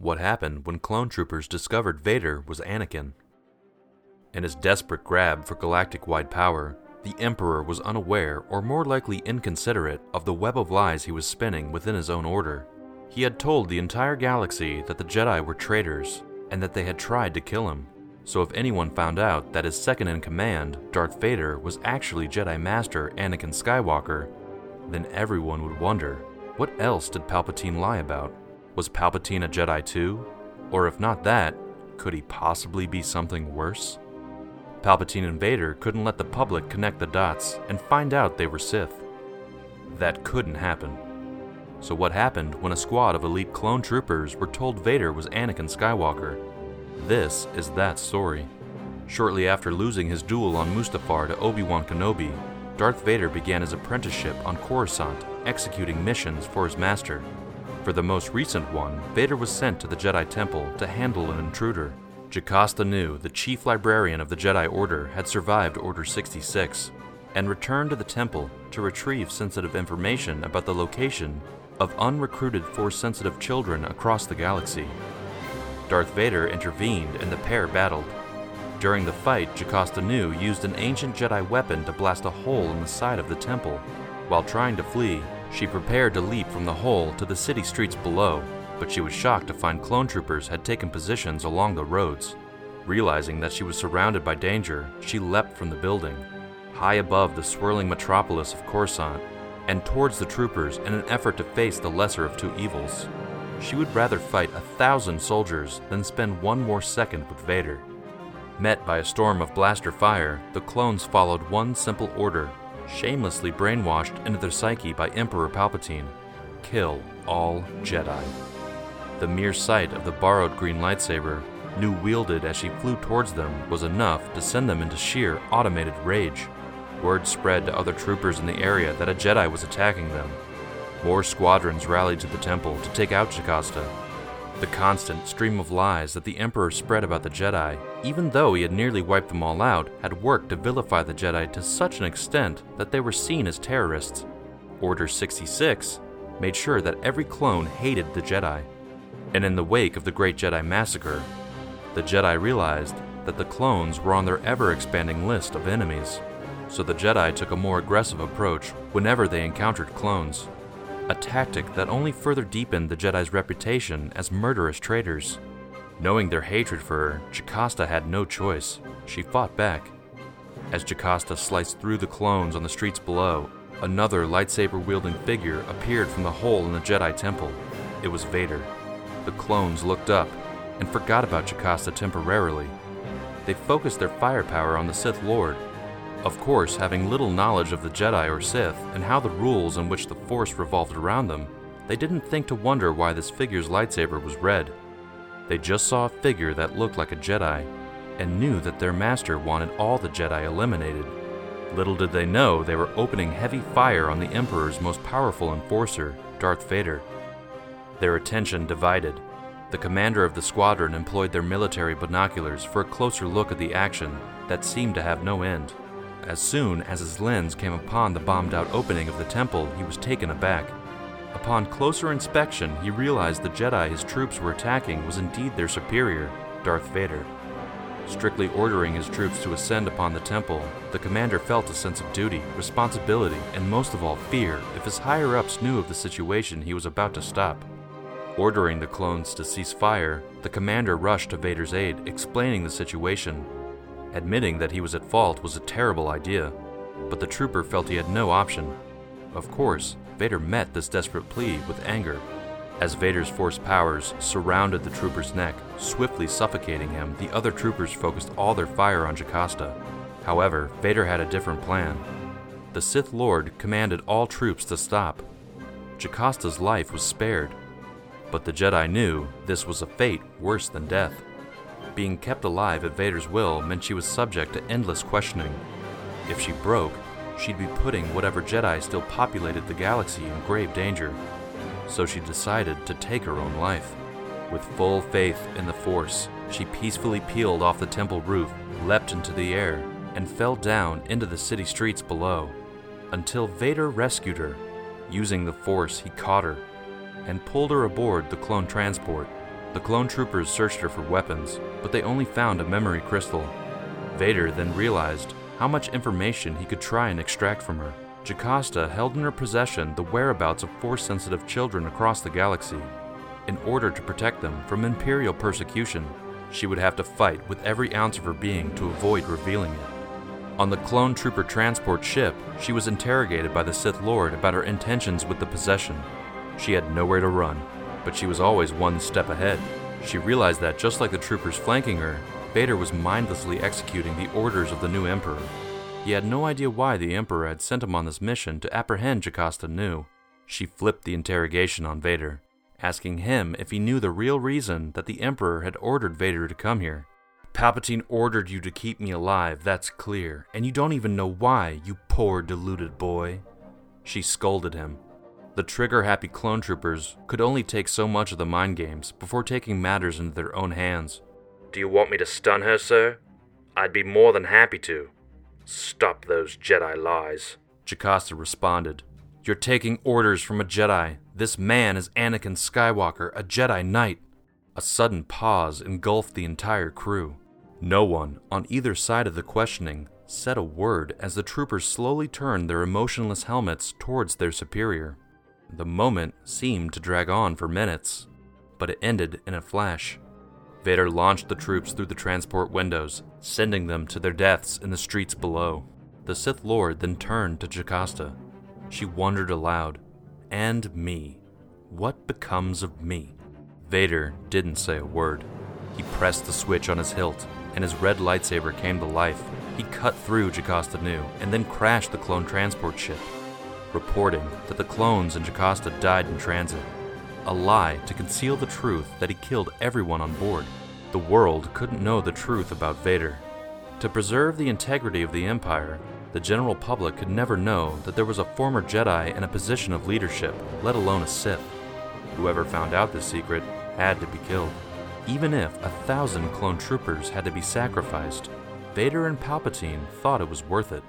What happened when clone troopers discovered Vader was Anakin? In his desperate grab for galactic wide power, the Emperor was unaware, or more likely inconsiderate, of the web of lies he was spinning within his own order. He had told the entire galaxy that the Jedi were traitors, and that they had tried to kill him. So if anyone found out that his second in command, Darth Vader, was actually Jedi Master Anakin Skywalker, then everyone would wonder what else did Palpatine lie about? Was Palpatine a Jedi too? Or if not that, could he possibly be something worse? Palpatine and Vader couldn't let the public connect the dots and find out they were Sith. That couldn't happen. So, what happened when a squad of elite clone troopers were told Vader was Anakin Skywalker? This is that story. Shortly after losing his duel on Mustafar to Obi Wan Kenobi, Darth Vader began his apprenticeship on Coruscant, executing missions for his master. For the most recent one, Vader was sent to the Jedi Temple to handle an intruder. Jocasta Nu, the chief librarian of the Jedi Order, had survived Order 66 and returned to the temple to retrieve sensitive information about the location of unrecruited Force sensitive children across the galaxy. Darth Vader intervened and the pair battled. During the fight, Jocasta Nu used an ancient Jedi weapon to blast a hole in the side of the temple. While trying to flee, she prepared to leap from the hole to the city streets below, but she was shocked to find clone troopers had taken positions along the roads. Realizing that she was surrounded by danger, she leapt from the building, high above the swirling metropolis of Coruscant, and towards the troopers in an effort to face the lesser of two evils. She would rather fight a thousand soldiers than spend one more second with Vader. Met by a storm of blaster fire, the clones followed one simple order, shamelessly brainwashed into their psyche by Emperor Palpatine kill all Jedi. The mere sight of the borrowed green lightsaber, new wielded as she flew towards them, was enough to send them into sheer automated rage. Word spread to other troopers in the area that a Jedi was attacking them. More squadrons rallied to the temple to take out Jocasta. The constant stream of lies that the Emperor spread about the Jedi, even though he had nearly wiped them all out, had worked to vilify the Jedi to such an extent that they were seen as terrorists. Order 66 made sure that every clone hated the Jedi. And in the wake of the Great Jedi Massacre, the Jedi realized that the clones were on their ever expanding list of enemies. So the Jedi took a more aggressive approach whenever they encountered clones a tactic that only further deepened the Jedi's reputation as murderous traitors. Knowing their hatred for her, Jocasta had no choice. She fought back. As Jocasta sliced through the clones on the streets below, another lightsaber wielding figure appeared from the hole in the Jedi temple. It was Vader. The clones looked up and forgot about Jocasta temporarily. They focused their firepower on the Sith Lord of course, having little knowledge of the Jedi or Sith and how the rules in which the Force revolved around them, they didn't think to wonder why this figure's lightsaber was red. They just saw a figure that looked like a Jedi and knew that their master wanted all the Jedi eliminated. Little did they know they were opening heavy fire on the Emperor's most powerful enforcer, Darth Vader. Their attention divided. The commander of the squadron employed their military binoculars for a closer look at the action that seemed to have no end. As soon as his lens came upon the bombed out opening of the temple, he was taken aback. Upon closer inspection, he realized the Jedi his troops were attacking was indeed their superior, Darth Vader. Strictly ordering his troops to ascend upon the temple, the commander felt a sense of duty, responsibility, and most of all fear if his higher ups knew of the situation he was about to stop. Ordering the clones to cease fire, the commander rushed to Vader's aid, explaining the situation Admitting that he was at fault was a terrible idea, but the trooper felt he had no option. Of course, Vader met this desperate plea with anger. As Vader's force powers surrounded the trooper's neck, swiftly suffocating him, the other troopers focused all their fire on Jocasta. However, Vader had a different plan. The Sith Lord commanded all troops to stop. Jocasta's life was spared, but the Jedi knew this was a fate worse than death. Being kept alive at Vader's will meant she was subject to endless questioning. If she broke, she'd be putting whatever Jedi still populated the galaxy in grave danger. So she decided to take her own life. With full faith in the Force, she peacefully peeled off the temple roof, leapt into the air, and fell down into the city streets below. Until Vader rescued her. Using the Force, he caught her and pulled her aboard the clone transport. The clone troopers searched her for weapons, but they only found a memory crystal. Vader then realized how much information he could try and extract from her. Jocasta held in her possession the whereabouts of force sensitive children across the galaxy. In order to protect them from Imperial persecution, she would have to fight with every ounce of her being to avoid revealing it. On the clone trooper transport ship, she was interrogated by the Sith Lord about her intentions with the possession. She had nowhere to run, but she was always one step ahead. She realized that just like the troopers flanking her, Vader was mindlessly executing the orders of the new Emperor. He had no idea why the Emperor had sent him on this mission to apprehend Jocasta Nu. She flipped the interrogation on Vader, asking him if he knew the real reason that the Emperor had ordered Vader to come here. Palpatine ordered you to keep me alive, that's clear, and you don't even know why, you poor deluded boy. She scolded him. The trigger happy clone troopers could only take so much of the mind games before taking matters into their own hands. Do you want me to stun her, sir? I'd be more than happy to. Stop those Jedi lies. Jocasta responded. You're taking orders from a Jedi. This man is Anakin Skywalker, a Jedi Knight. A sudden pause engulfed the entire crew. No one on either side of the questioning said a word as the troopers slowly turned their emotionless helmets towards their superior. The moment seemed to drag on for minutes, but it ended in a flash. Vader launched the troops through the transport windows, sending them to their deaths in the streets below. The Sith Lord then turned to Jocasta. She wondered aloud, And me? What becomes of me? Vader didn't say a word. He pressed the switch on his hilt, and his red lightsaber came to life. He cut through Jocasta Nu and then crashed the clone transport ship, reporting that the clones in Jocasta died in transit a lie to conceal the truth that he killed everyone on board. The world couldn't know the truth about Vader. To preserve the integrity of the Empire, the general public could never know that there was a former Jedi in a position of leadership, let alone a Sith. Whoever found out this secret had to be killed. Even if a thousand clone troopers had to be sacrificed, Vader and Palpatine thought it was worth it.